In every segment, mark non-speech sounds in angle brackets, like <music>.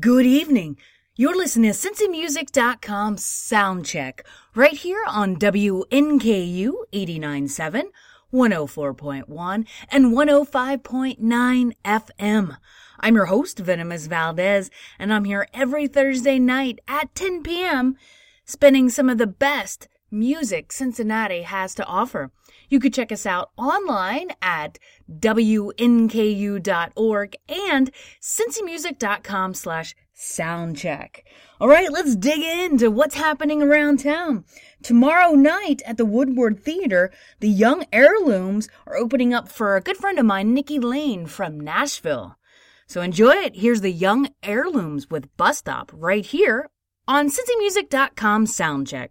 Good evening. You're listening to CincyMusic.com Soundcheck right here on WNKU 89.7, 104.1, and 105.9 FM. I'm your host, Venomous Valdez, and I'm here every Thursday night at 10 p.m. spinning some of the best music Cincinnati has to offer. You could check us out online at wnku.org and cincymusic.com slash soundcheck. All right, let's dig into what's happening around town. Tomorrow night at the Woodward Theater, the Young Heirlooms are opening up for a good friend of mine, Nikki Lane from Nashville. So enjoy it. Here's the Young Heirlooms with Bus Stop right here on cincymusic.com soundcheck.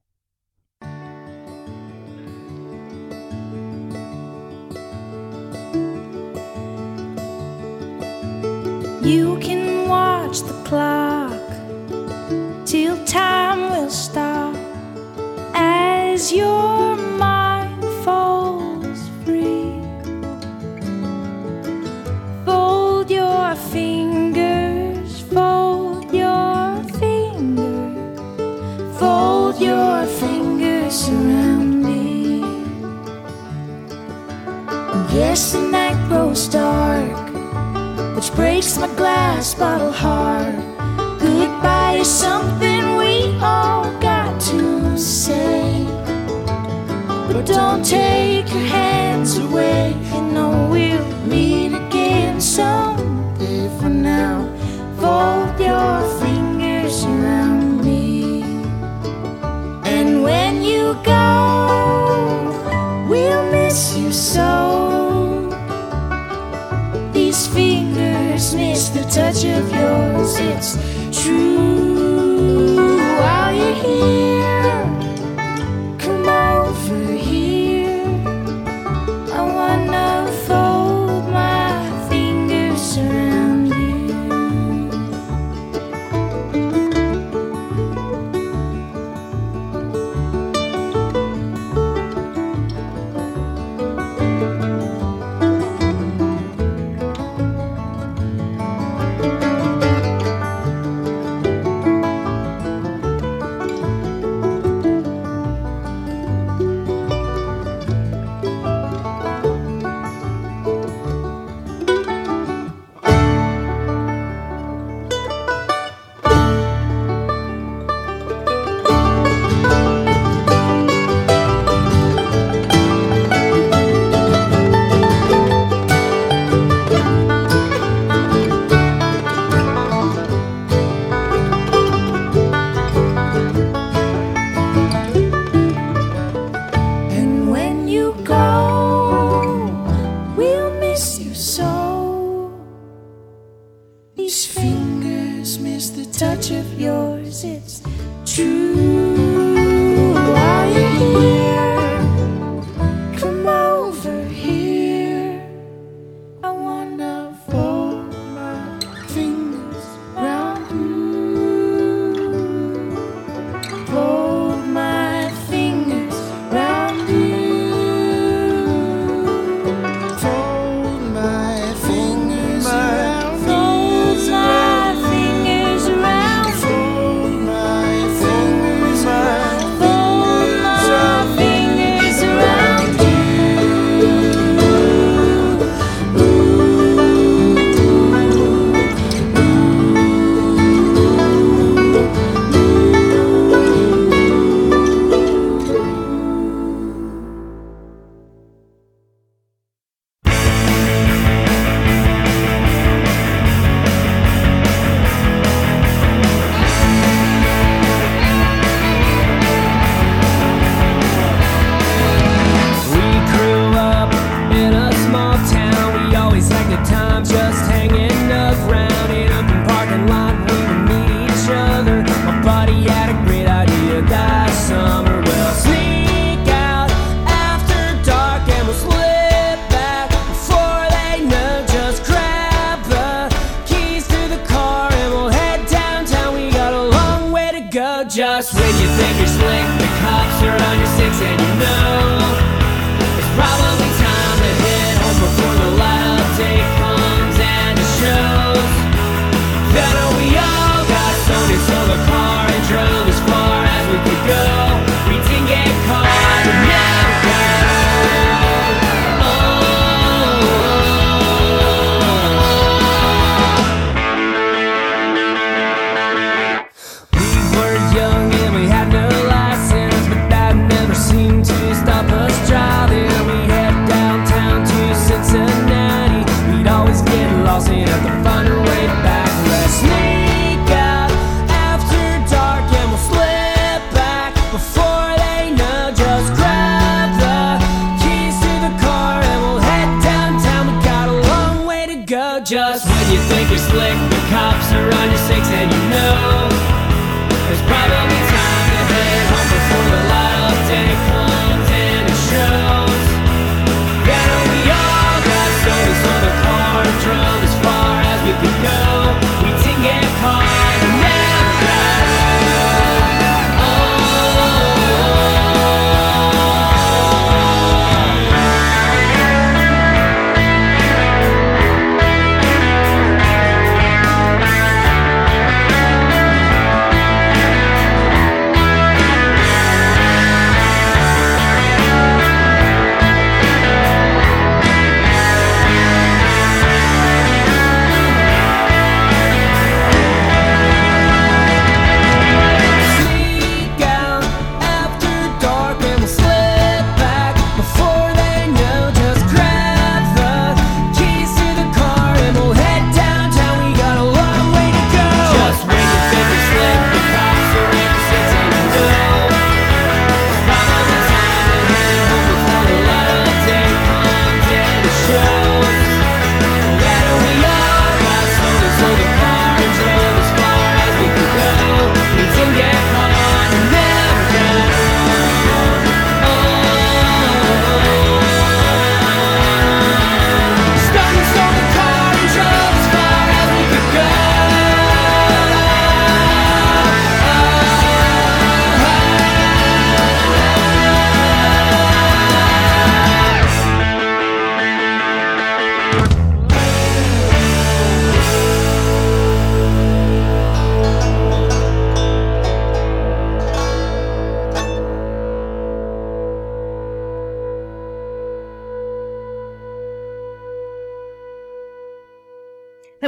You can watch the clock till time will stop as your mind falls free. Fold your fingers, fold your fingers, fold your fingers around me. Yes, the night grows dark which breaks my glass bottle heart. Goodbye is something we all got to say. But don't take your hands away. You know we'll meet again someday. For now, fold your fingers around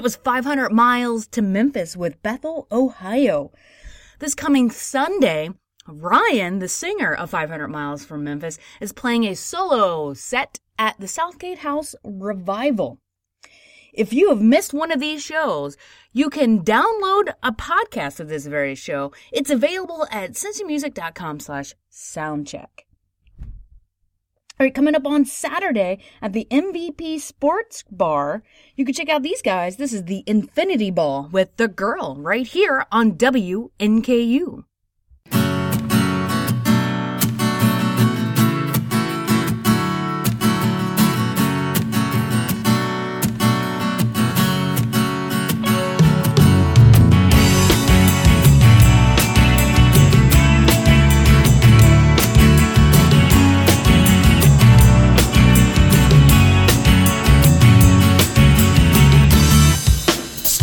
That was 500 miles to Memphis with Bethel, Ohio. This coming Sunday, Ryan, the singer of 500 Miles from Memphis, is playing a solo set at the Southgate House Revival. If you have missed one of these shows, you can download a podcast of this very show. It's available at cincymusic.com slash soundcheck. All right, coming up on Saturday at the MVP Sports Bar, you can check out these guys. This is the Infinity Ball with The Girl right here on WNKU.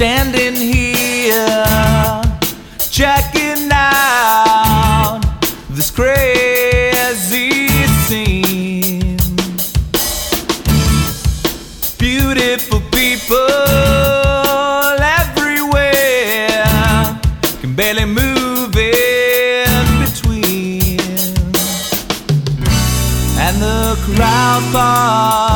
Standing here checking out this crazy scene. Beautiful people everywhere can barely move in between, and the crowd parts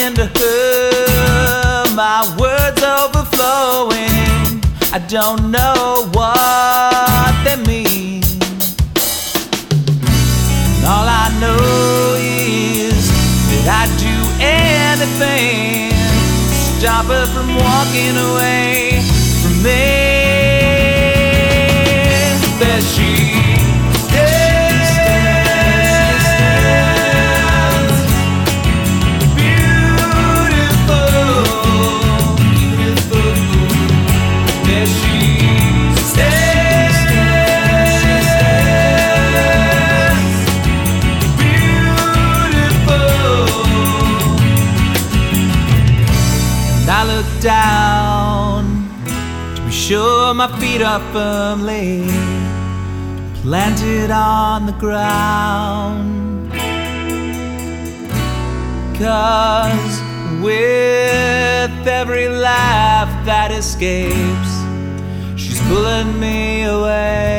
talking to her. My words overflowing. I don't know what they mean. All I know is that I'd do anything to stop her from walking away from me. There she my feet are firmly planted on the ground. Cause with every laugh that escapes, she's pulling me away.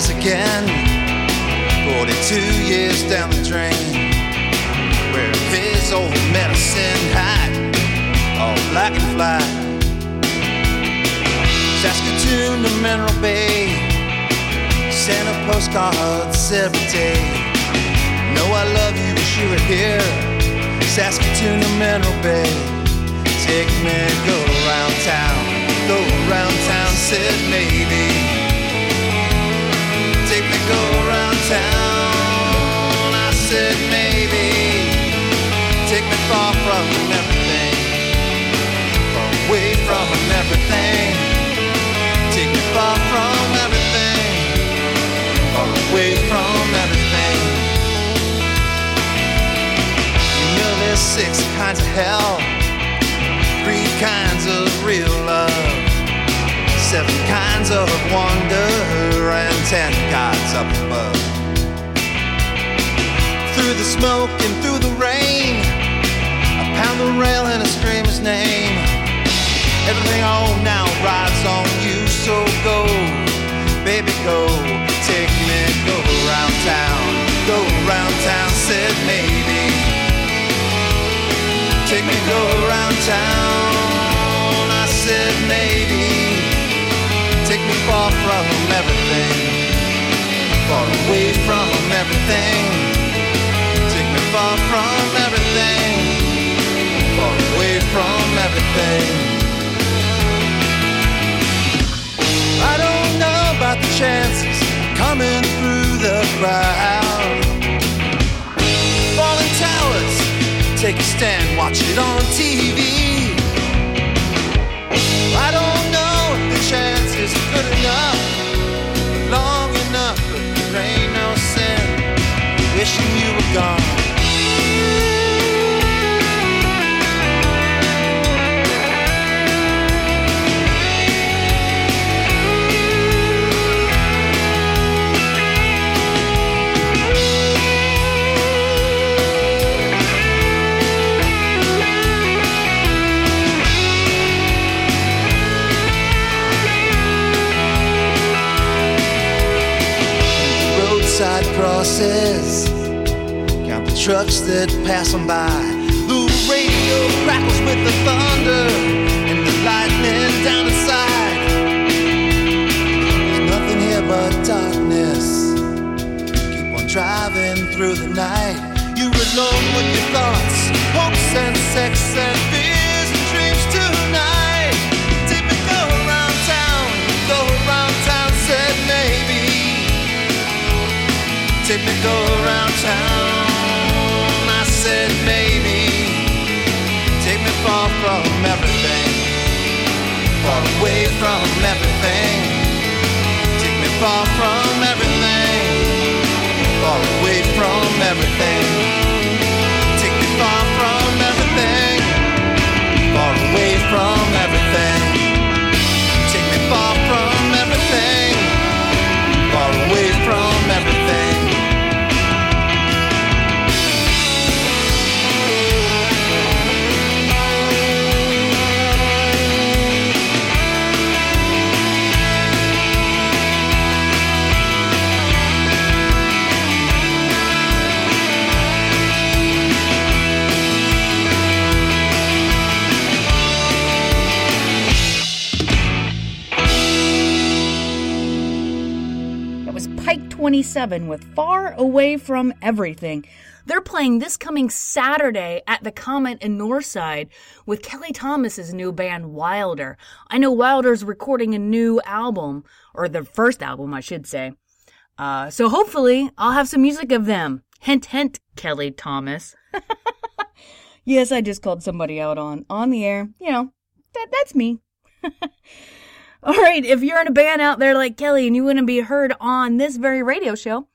Tears again. 42 years down the drain. Where his old medicine hat, all black and flat. Saskatoon to Mineral Bay. Send a postcards every day. Know I love you, wish you were here. Saskatoon to Mineral Bay. Take me, go around town, go around town, said maybe. Go around town, I said maybe. Take me far from everything, far away from everything. Take me far from everything, far away from everything. You know there's six kinds of hell, three kinds of real love, seven kinds of wonder, and ten gods up above. Through the smoke and through the rain, I pound the rail and I scream his name. Everything I own now rides on you, so go, baby, go. Take me, go around town, go around town, said maybe. Take me, go around town, I said maybe. Far from everything, far away from everything. Take me far from everything, far away from everything. I don't know about the chances coming through the crowd. Falling towers, take a stand, watch it on TV. Good enough, long enough, but there ain't no wishing you were gone. Roadside. Count the trucks that pass them by. The radio crackles with the thunder and the lightning down inside. There's nothing here but darkness. Keep on driving through the night. You're alone with your thoughts, hopes and sex and fears Take me go around town. I said maybe. Take me far from everything, far away from everything. Take me far from everything, far away from everything. Take me far from everything, far away from 27 with Far Away from Everything. They're playing this coming Saturday at the Comet in Northside with Kelly Thomas's new band Wilder. I know Wilder's recording a new album, or the first album, I should say. Uh, so hopefully I'll have some music of them. Hint, hint, Kelly Thomas. <laughs> yes, I just called somebody out on on the air. You know, that that's me. <laughs> All right, if you're in a band out there like Kelly and you want to be heard on this very radio show,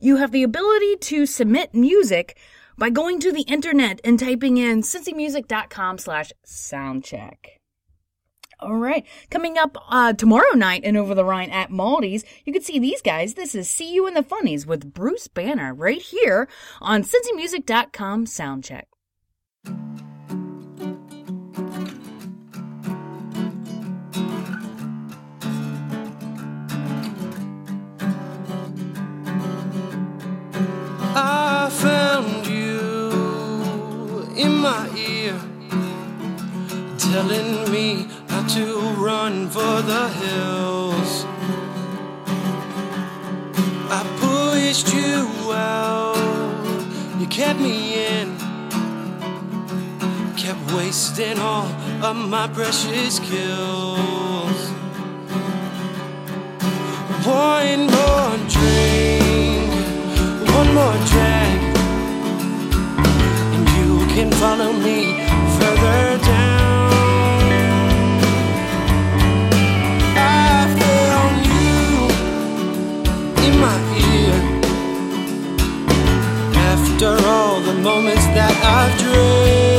you have the ability to submit music by going to the internet and typing in cincymusic.com slash soundcheck. All right, coming up uh, tomorrow night in Over the Rhine at Maldy's, you can see these guys. This is See You in the Funnies with Bruce Banner right here on cincymusic.com soundcheck. in my ear, telling me how to run for the hills. I pushed you out, you kept me in, kept wasting all of my precious kills. One more drink, one more drink can follow me further down. I found you in my ear after all the moments that I've drowned.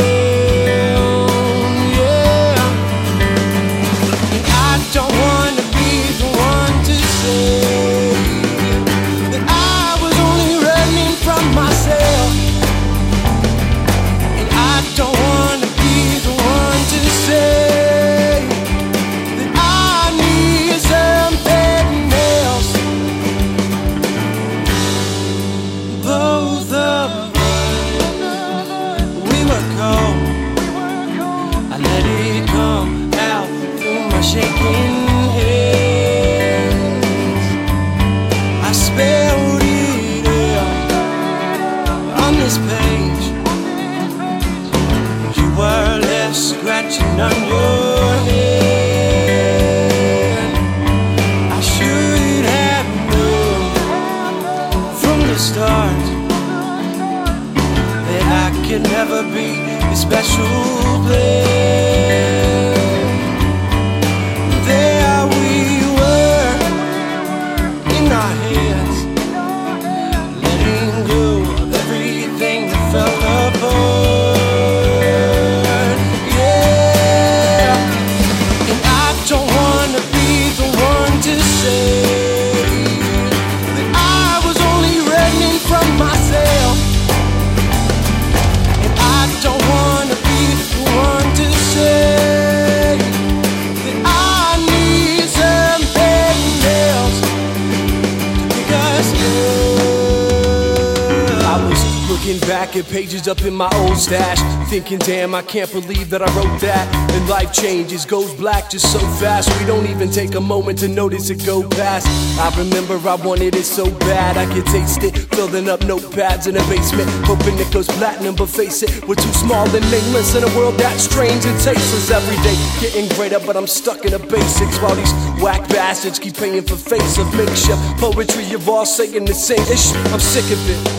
Pages up in my old stash, thinking, damn, I can't believe that I wrote that. And life changes, goes black just so fast. We don't even take a moment to notice it go past. I remember I wanted it so bad, I could taste it. Filling up notepads in a basement, hoping it goes platinum, but face it, we're too small and nameless in a world that's strange and tasteless. Every day getting greater, but I'm stuck in the basics while these whack bastards keep paying for face of makeshift poetry. You're all saying the same ish. I'm sick of it.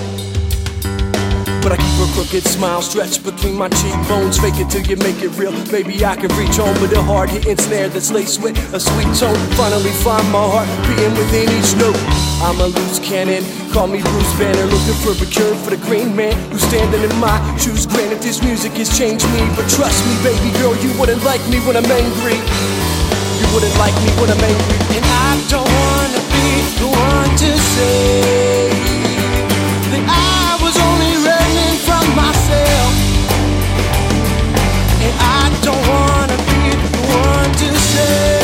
But I keep a crooked smile stretched between my cheekbones. Fake it till you make it real. Maybe I can reach home with a hard hitting snare that's laced with a sweet tone. Finally find my heart beating within each note. I'm a loose cannon. Call me Bruce Banner, looking for a cure for the green man who's standing in my shoes. Granted, this music has changed me, but trust me, baby girl, you wouldn't like me when I'm angry. You wouldn't like me when I'm angry. And I don't wanna be the one to say that I myself. And I don't wanna be the one to say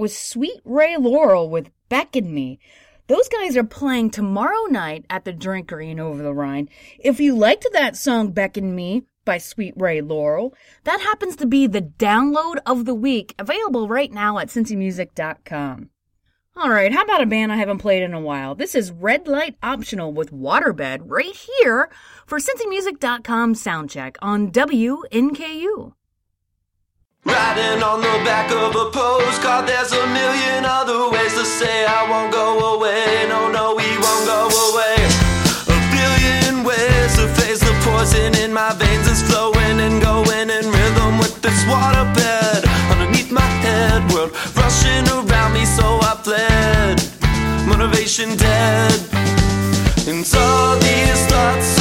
was Sweet Ray Laurel with Beckon Me. Those guys are playing tomorrow night at the Drinkery in Over the Rhine. If you liked that song Beckon Me by Sweet Ray Laurel, that happens to be the download of the week available right now at cincymusic.com. All right, how about a band I haven't played in a while? This is Red Light Optional with Waterbed right here for cincymusic.com soundcheck on WNKU. Riding on the back of a postcard, there's a million other ways to say I won't go away. No, no, we won't go away. A billion ways to face the poison in my veins is flowing and going in rhythm with this waterbed underneath my head. World rushing around me, so I fled. Motivation dead, and all these thoughts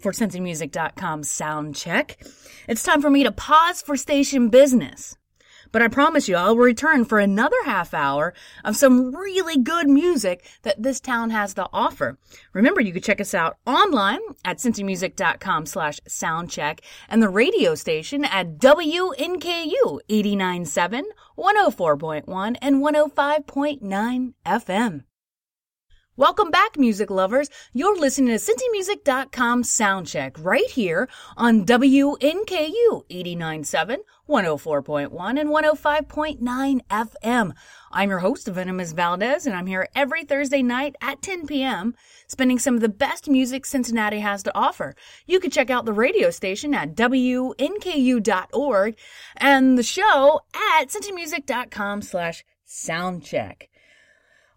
for CincyMusic.com sound check. It's time for me to pause for station business. But I promise you I'll return for another half hour of some really good music that this town has to offer. Remember, you can check us out online at cincymusic.com slash soundcheck and the radio station at WNKU 89.7, 104.1, and 105.9 FM. Welcome back, music lovers. You're listening to CincyMusic.com Soundcheck right here on WNKU 89.7, 104.1, and 105.9 FM. I'm your host, Venomous Valdez, and I'm here every Thursday night at 10 p.m., spending some of the best music Cincinnati has to offer. You can check out the radio station at WNKU.org and the show at CincyMusic.com slash soundcheck.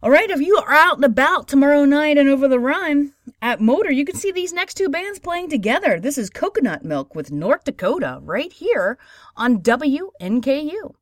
All right, if you are out and about tomorrow night and over the Rhine at MOTR, you can see these next two bands playing together. This is Coconut Milk with North Dakota right here on WNKU.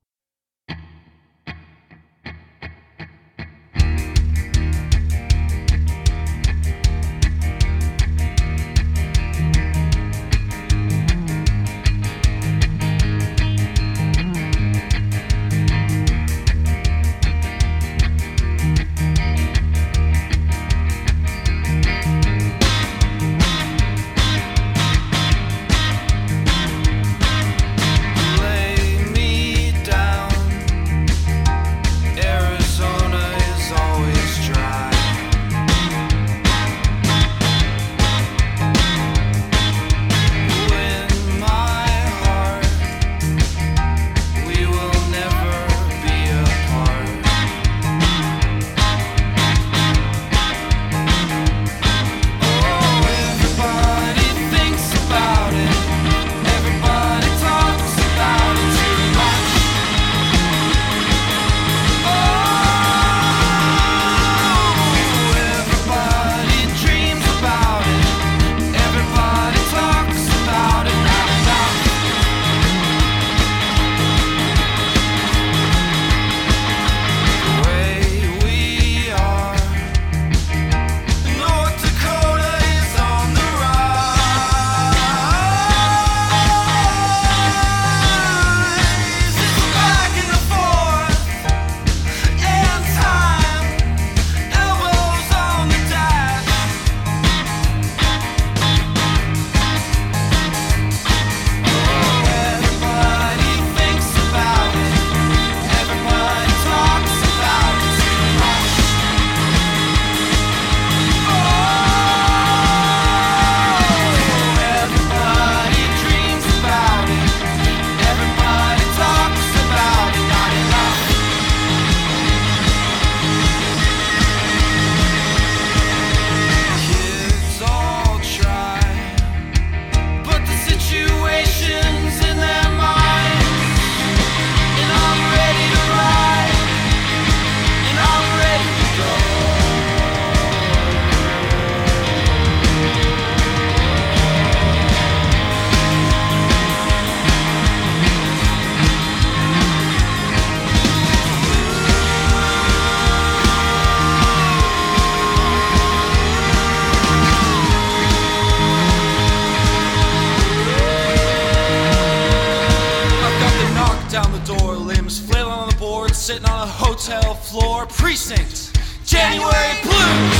Floor. Precinct, January blues.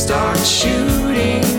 Start shooting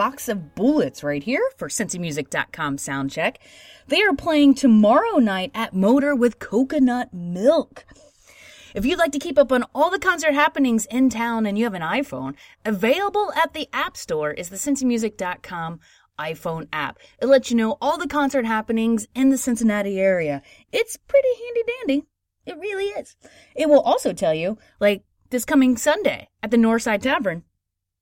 Box of Bullets right here for CincyMusic.com soundcheck. They are playing tomorrow night at MOTR with Coconut Milk. If you'd like to keep up on all the concert happenings in town and you have an iPhone, available at the App Store is the cincymusic.com iPhone app. It lets you know all the concert happenings in the Cincinnati area. It's pretty handy dandy. It really is. It will also tell you, like this coming Sunday at the Northside Tavern,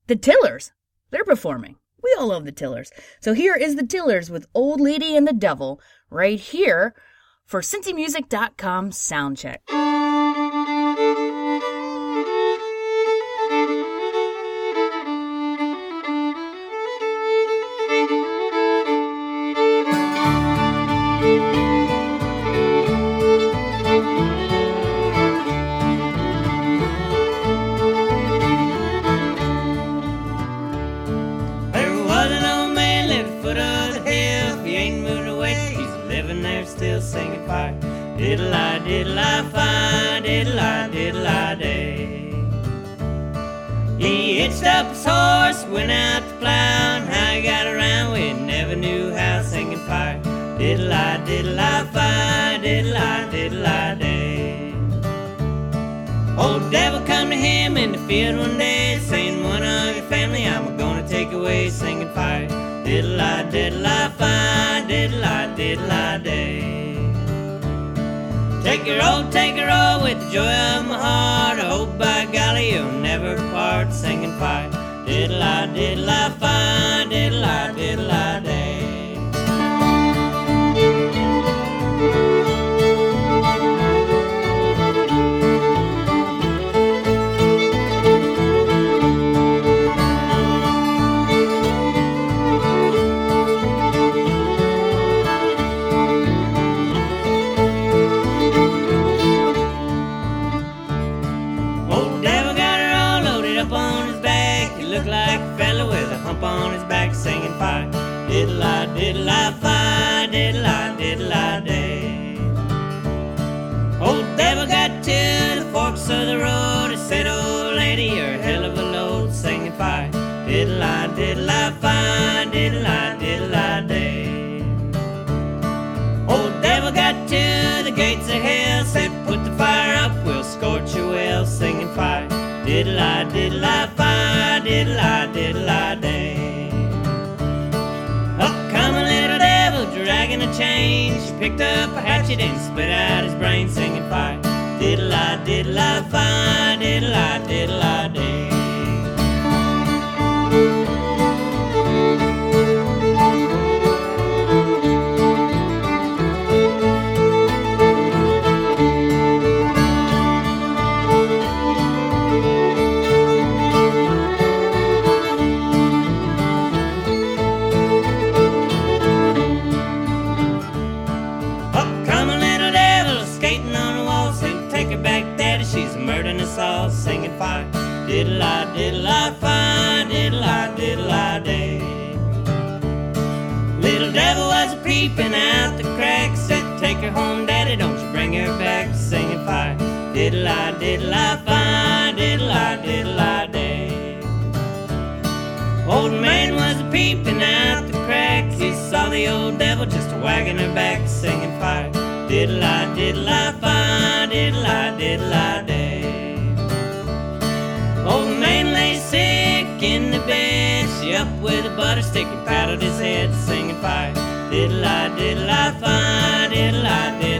the Tillers, they're performing. We all love the Tillers. So here is the Tillers with Old Lady and the Devil right here for cincymusic.com soundcheck. Diddle I, diddle I day. Up come a little devil dragging a chain. She picked up a hatchet and split out his brain, singing fire. Diddle I, diddle I, fire, diddle I, diddle I peeping out the crack, said, Take her home, daddy, don't you bring her back, singing fire. Diddle I, diddle I, fire, diddle I, diddle I day. Old man was peeping out the crack. He saw the old devil just wagging her back, singing fire. Diddle I, diddle I, fire, diddle I, diddle I day. Old man lay sick in the bed. She up with a butter stick and paddled his head, singing fire. Diddle I, diddle I, fire, diddle I, diddle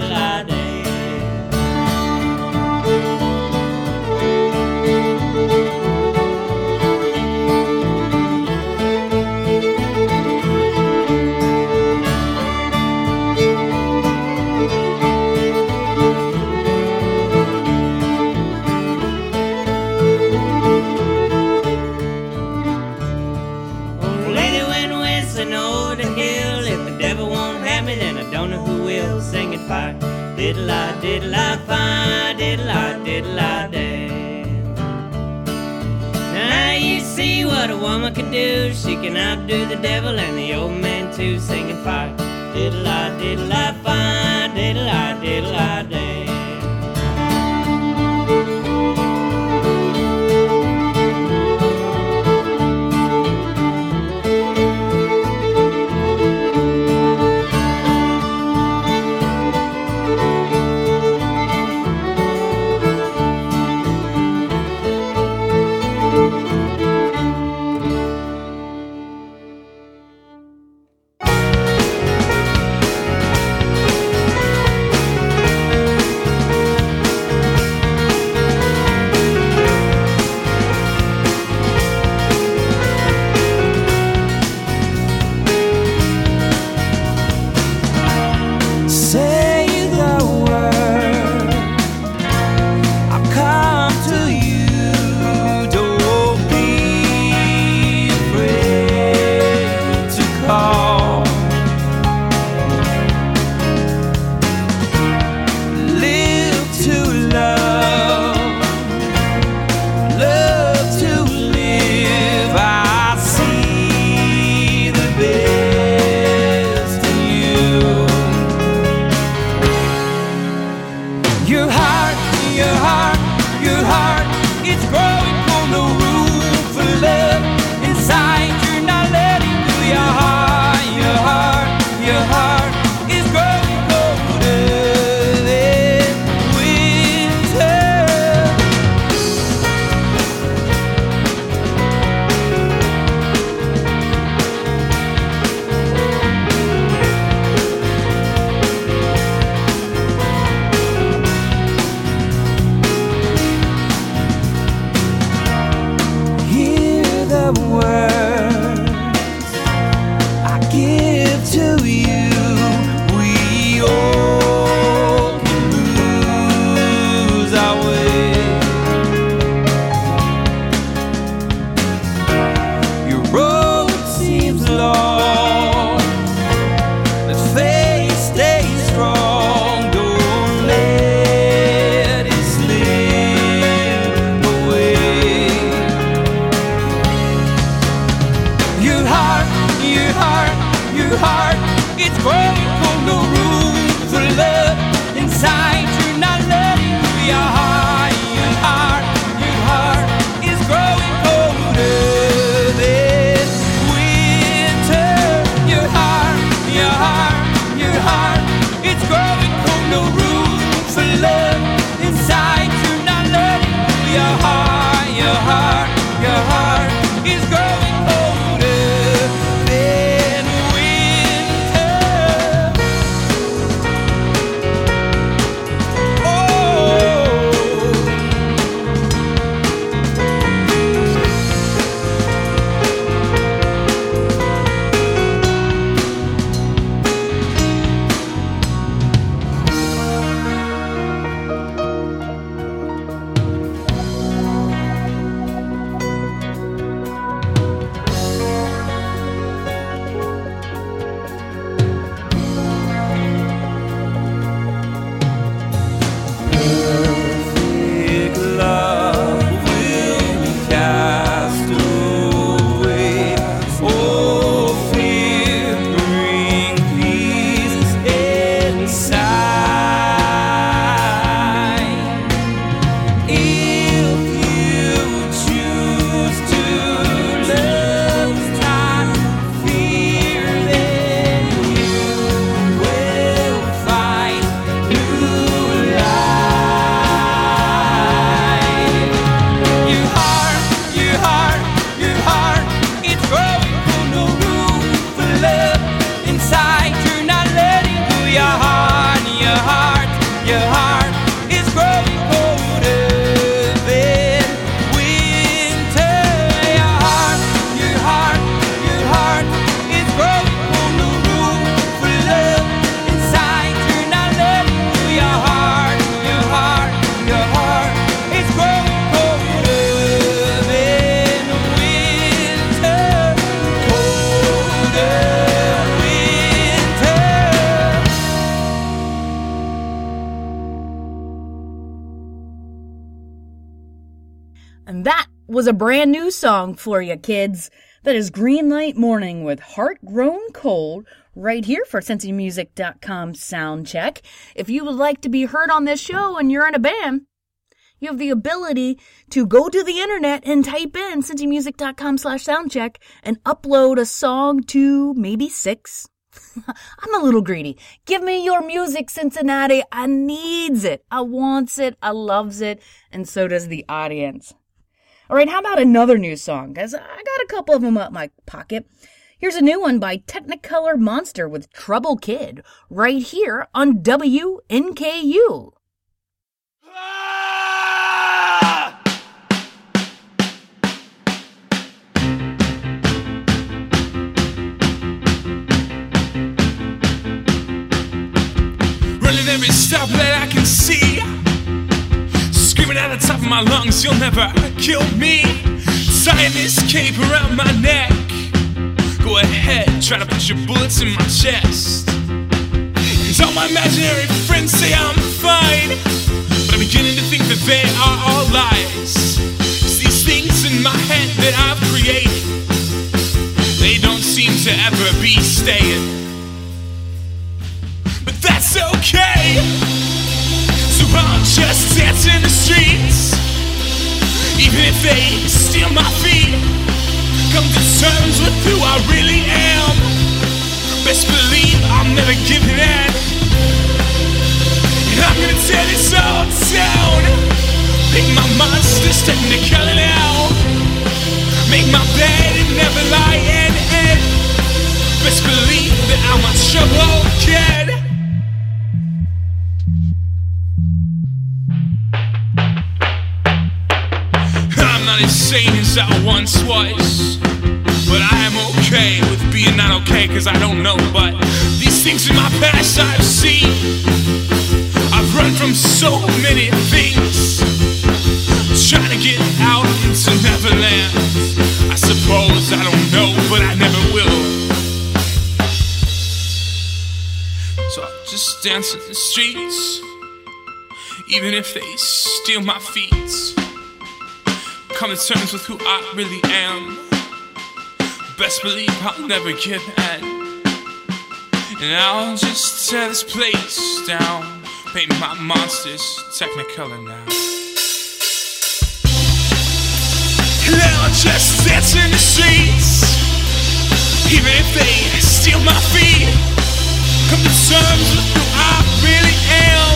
And that was a brand new song for you kids. That is Green Light Morning with Heart Grown Cold right here for CincyMusic.com sound check. If you would like to be heard on this show and you're in a band, you have the ability to go to the internet and type in CincyMusic.com slash soundcheck and upload a song to maybe six. <laughs> I'm a little greedy. Give me your music, Cincinnati. I needs it. I wants it. I loves it. And so does the audience. All right, how about another new song? Cause I got a couple of them up my pocket. Here's a new one by Technicolor Monster with Trouble Kid right here on WNKU. Running every stop that I can see. Screaming at the top of my lungs, you'll never kill me. Tying this cape around my neck. Go ahead, try to put your bullets in my chest. And all my imaginary friends say I'm fine. But I'm beginning to think that they are all lies. 'Cause these things in my head that I've created, they don't seem to ever be staying but that's okay. I'll just dance in the streets, even if they steal my feet. Come to terms with who I really am. Best believe I'm never giving in. And I'm gonna tear this all down. Make my monsters technicolor now. Make my bed and never lie in it. Best believe that I'm a trouble I once was. But I am okay with being not okay, cause I don't know. But these things in my past I've seen. I've run from so many things. Trying to get out into Neverland. I suppose I don't know, but I never will. So I'll just dance in the streets. Even if they steal my feet come to terms with who I really am. Best believe I'll never give in. And I'll just tear this place down. Paint my monsters technicolor now. I'll just dance in the streets. Even if they steal my feet. Come to terms with who I really am.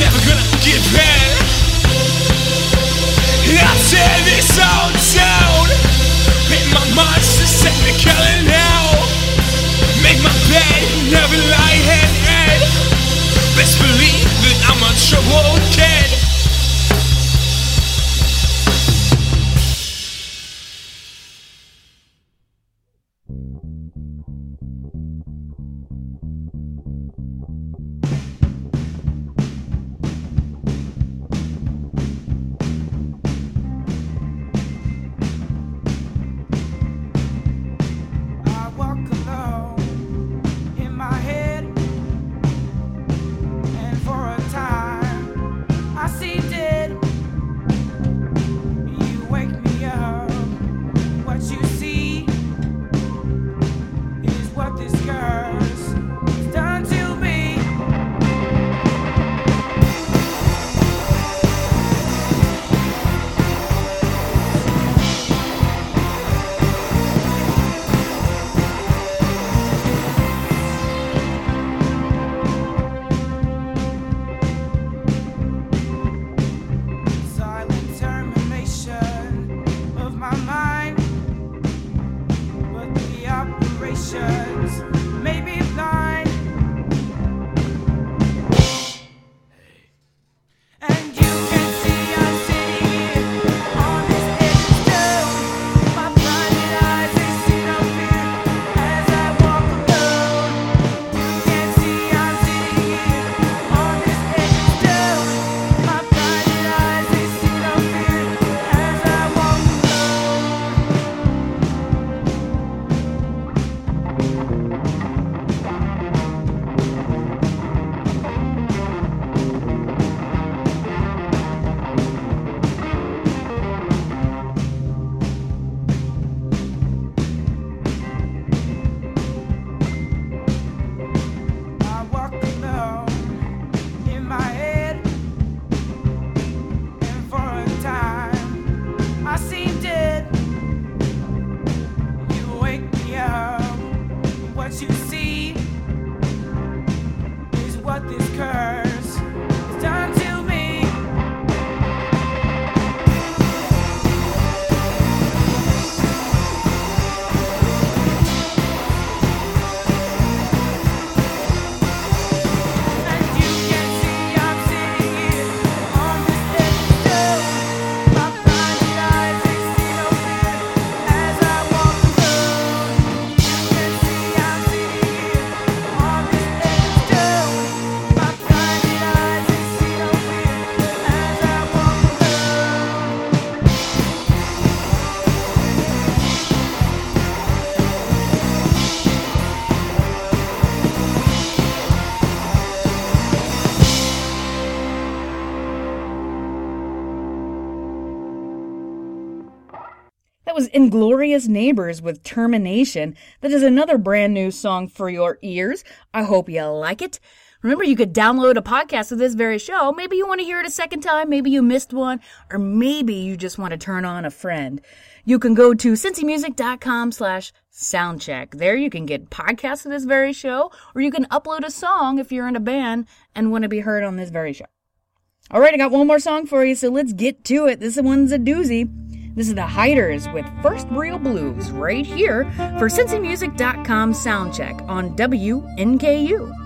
Never gonna give in. I'll tear this all down. Make my monsters technicolor now. Make my bed, never lie it. Best believe that I'm a troubled kid. you see. Inglorious Neighbors with Termination. That is another brand new song for your ears. I hope you like it. Remember, you could download a podcast of this very show. Maybe you want to hear it a second time. Maybe you missed one. Or maybe you just want to turn on a friend. You can go to cincymusic.com slash soundcheck. There you can get podcasts of this very show, or you can upload a song if you're in a band and want to be heard on this very show. All right, I got one more song for you, so let's get to it. This one's a doozy. This is the Hiders with First Real Blues right here for cincymusic.com soundcheck on WNKU.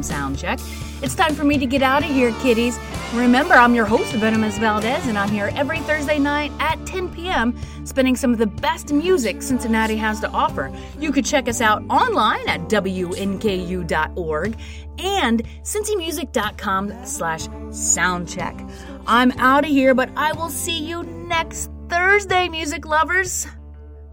cincymusic.com soundcheck. It's time for me to get out of here, kiddies. Remember, I'm your host, Venomous Valdez, and I'm here every Thursday night at 10 p.m. spinning some of the best music Cincinnati has to offer. You could check us out online at wnku.org and cincymusic.com slash soundcheck. I'm out of here, but I will see you next Thursday, music lovers.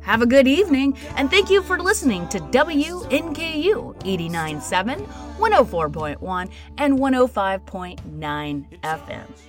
Have a good evening, and thank you for listening to WNKU 89.7, 104.1, and 105.9 FM.